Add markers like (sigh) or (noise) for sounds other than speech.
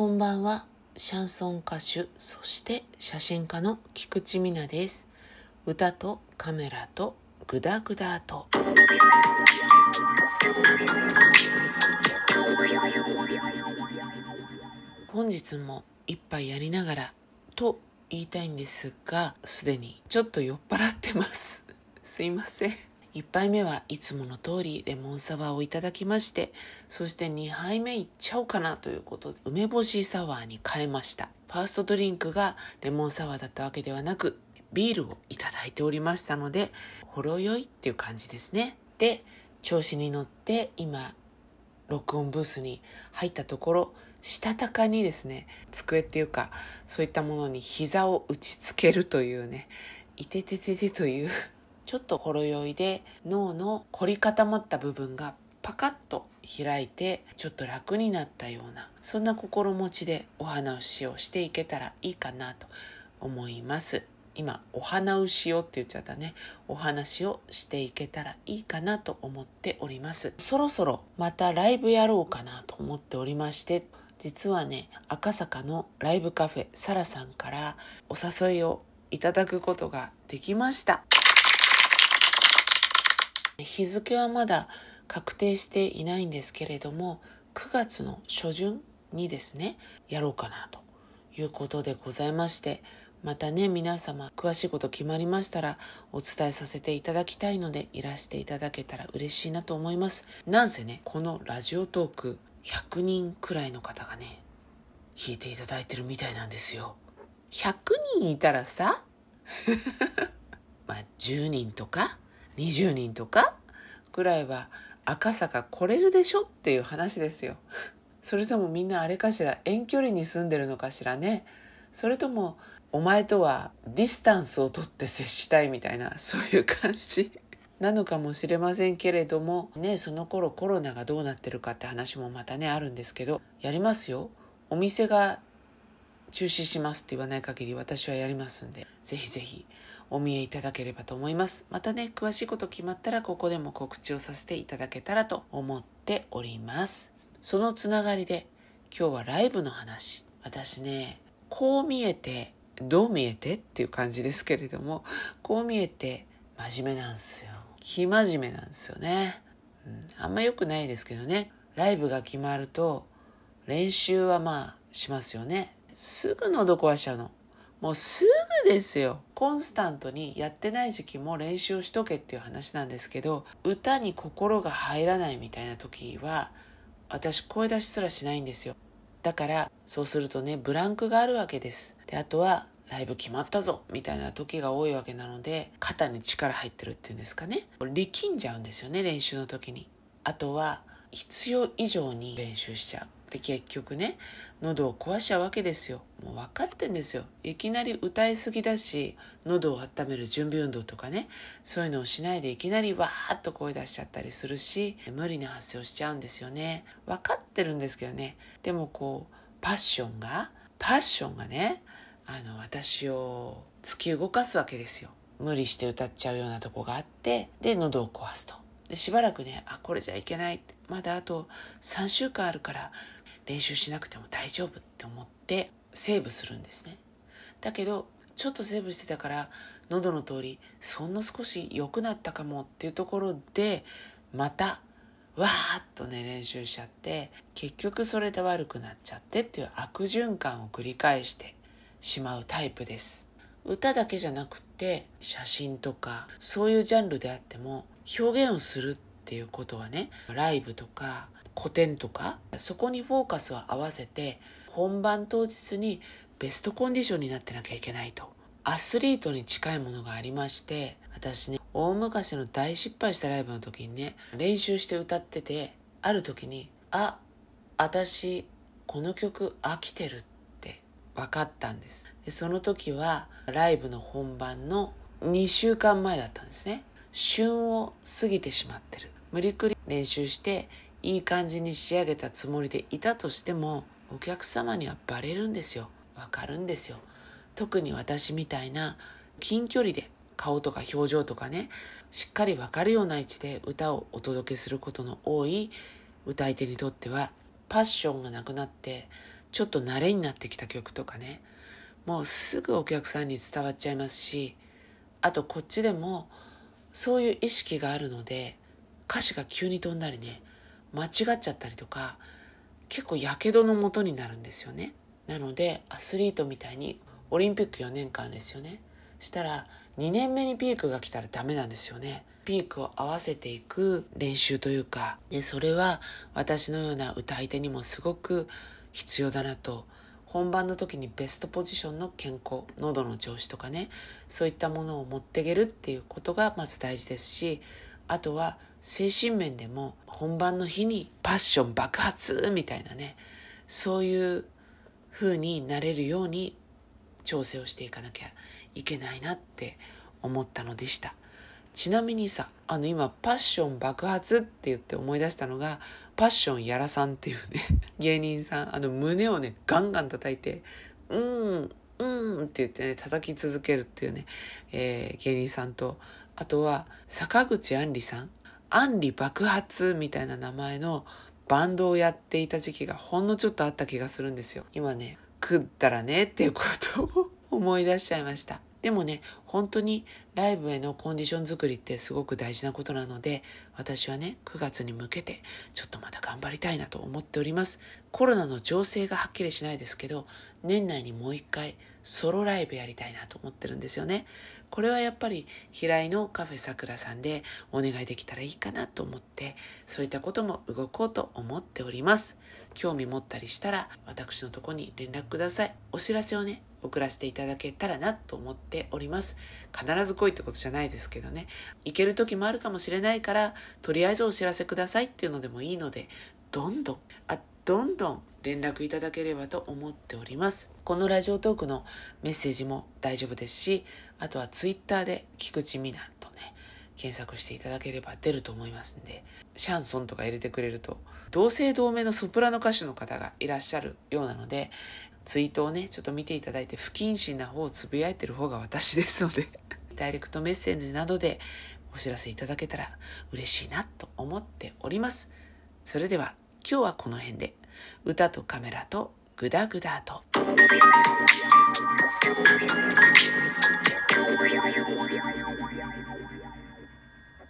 こんばんは。シャンソン歌手そして写真家の菊池美奈です。歌とカメラとグダグダと。本日も一杯やりながらと言いたいんですがすでにちょっと酔っ払ってます。すいません。1杯目はいつもの通りレモンサワーをいただきましてそして2杯目いっちゃおうかなということで梅干しサワーに変えました。ファーストドリンクがレモンサワーだったわけではなくビールをいただいておりましたのでほろ酔いっていう感じですね。で調子に乗って今録音ブースに入ったところしたたかにですね机っていうかそういったものに膝を打ちつけるというねいててててというちょっとほろ酔いで脳の凝り固まった部分がパカッと開いてちょっと楽になったようなそんな心持ちでお話をしていけたらいいかなと思います。今お花牛をって言っちゃったね。お話をしていけたらいいかなと思っております。そろそろまたライブやろうかなと思っておりまして実はね赤坂のライブカフェサラさんからお誘いをいただくことができました。日付はまだ確定していないんですけれども9月の初旬にですねやろうかなということでございましてまたね皆様詳しいこと決まりましたらお伝えさせていただきたいのでいらしていただけたら嬉しいなと思います。なんせねこのラジオトーク100人くらいの方がね聞いていただいてるみたいなんですよ。100人いたらさ (laughs) まあ10人とか20人とかくらいは赤坂来れるでしょっていう話ですよ。(laughs) それともみんなあれかしら遠距離に住んでるのかしらね。それともお前とはディスタンスをとって接したいみたいなそういう感じ (laughs) なのかもしれませんけれどもねその頃コロナがどうなってるかって話もまたねあるんですけどやりますよ。お店が中止しますって言わない限り私はやりますんでぜひぜひお見えいただければと思います。またね、詳しいこと決まったらここでも告知をさせていただけたらと思っております。そのつながりで今日はライブの話。私ね、こう見えて、どう見えてっていう感じですけれども、こう見えて真面目なんですよ。生真面目なんですよね。うん、あんま良くないですけどね。ライブが決まると練習はまあしますよね。すぐ喉壊しちゃうの。もうすですよ。コンスタントにやってない時期も練習をしとけっていう話なんですけど、歌に心が入らないみたいな時は、私声出しすらしないんですよ。だから、そうするとね、ブランクがあるわけです。で、あとは、ライブ決まったぞみたいな時が多いわけなので、肩に力入ってるっていうんですかね。力んじゃうんですよね、練習の時に。あとは、必要以上に練習しちゃう。で結局ね喉を壊しちゃうわけですよ。もう分かってんですよ。いきなり歌いすぎだし喉を温める準備運動とかねそういうのをしないでいきなりわーっと声出しちゃったりするし無理な発声をしちゃうんですよね。分かってるんですけどね。でもこうパッションがパッションがねあの私を突き動かすわけですよ。無理して歌っちゃうようなとこがあってで喉を壊すと。でしばらくねあこれじゃいけないまだあと3週間あるから練習しなくても大丈夫って思ってセーブするんですね。だけどちょっとセーブしてたから喉の通りそんな少し良くなったかもっていうところでまたわーっとね練習しちゃって結局それで悪くなっちゃってっていう悪循環を繰り返してしまうタイプです。歌だけじゃなくて写真とかそういうジャンルであっても表現をするっていうことはねライブとか古典とかそこにフォーカスを合わせて本番当日にベストコンディションになってなきゃいけないと。アスリートに近いものがありまして私ね大昔の大失敗したライブの時にね練習して歌っててある時にあ私この曲飽きてるって分かったんです。でその時はライブの本番の2週間前だったんですね。旬を過ぎてしまってる。無理くり練習していい感じに仕上げたつもりでいたとしてもお客様にはバレるんですよ。わかるんですよ。特に私みたいな近距離で顔とか表情とかねしっかりわかるような位置で歌をお届けすることの多い歌い手にとってはパッションがなくなってちょっと慣れになってきた曲とかね。もうすぐお客さんに伝わっちゃいますしあとこっちでもそういう意識があるので歌詞が急に飛んだりね間違っちゃったりとか結構やけどのもとになるんですよね。なのでアスリートみたいにオリンピック4年間ですよね。したら2年目にピークが来たらダメなんですよね。ピークを合わせていく練習というか。でそれは私のような歌い手にもすごく必要だなと。本番の時にベストポジションの健康喉の調子とかねそういったものを持っていけるっていうことがまず大事ですしあとは精神面でも本番の日にパッション爆発みたいなねそういう風になれるように調整をしていかなきゃいけないなって思ったのでした。ちなみにさあの今パッション爆発って言って思い出したのがパッションやらさんっていうね (laughs) 芸人さんあの胸をねガンガン叩いてうんうんって言ってね叩き続けるっていうね、えー、芸人さんとあとは坂口あんりさん。あんり爆発みたいな名前のバンドをやっていた時期がほんのちょっとあった気がするんですよ今ね食ったらねっていうことを思い出しちゃいました (laughs) でもね、本当にライブへのコンディション作りってすごく大事なことなので、私はね、9月に向けてちょっとまた頑張りたいなと思っております。コロナの情勢がはっきりしないですけど、年内にもう一回ソロライブやりたいなと思ってるんですよね。これはやっぱり平井のカフェさくらさんでお願いできたらいいかなと思って、そういったことも動こうと思っております。興味持ったりしたら私のとこに連絡ください。お知らせをね、送らせていただけたらなと思っております。必ず来いってことじゃないですけどね。行ける時もあるかもしれないから、とりあえずお知らせくださいっていうのでもいいので、どんどん、あ、どんどん連絡いただければと思っております。このラジオトークのメッセージも大丈夫ですし、あとはツイッターで菊池美奈とね、検索していただければ出ると思いますんで、シャンソンとか入れてくれると、同姓同名のソプラノ歌手の方がいらっしゃるようなので、ツイートをね、ちょっと見ていただいて不謹慎な方をつぶやいてる方が私ですので (laughs) ダイレクトメッセージなどでお知らせいただけたら嬉しいなと思っております。それでは今日はこの辺で歌とカメラとグダグダと。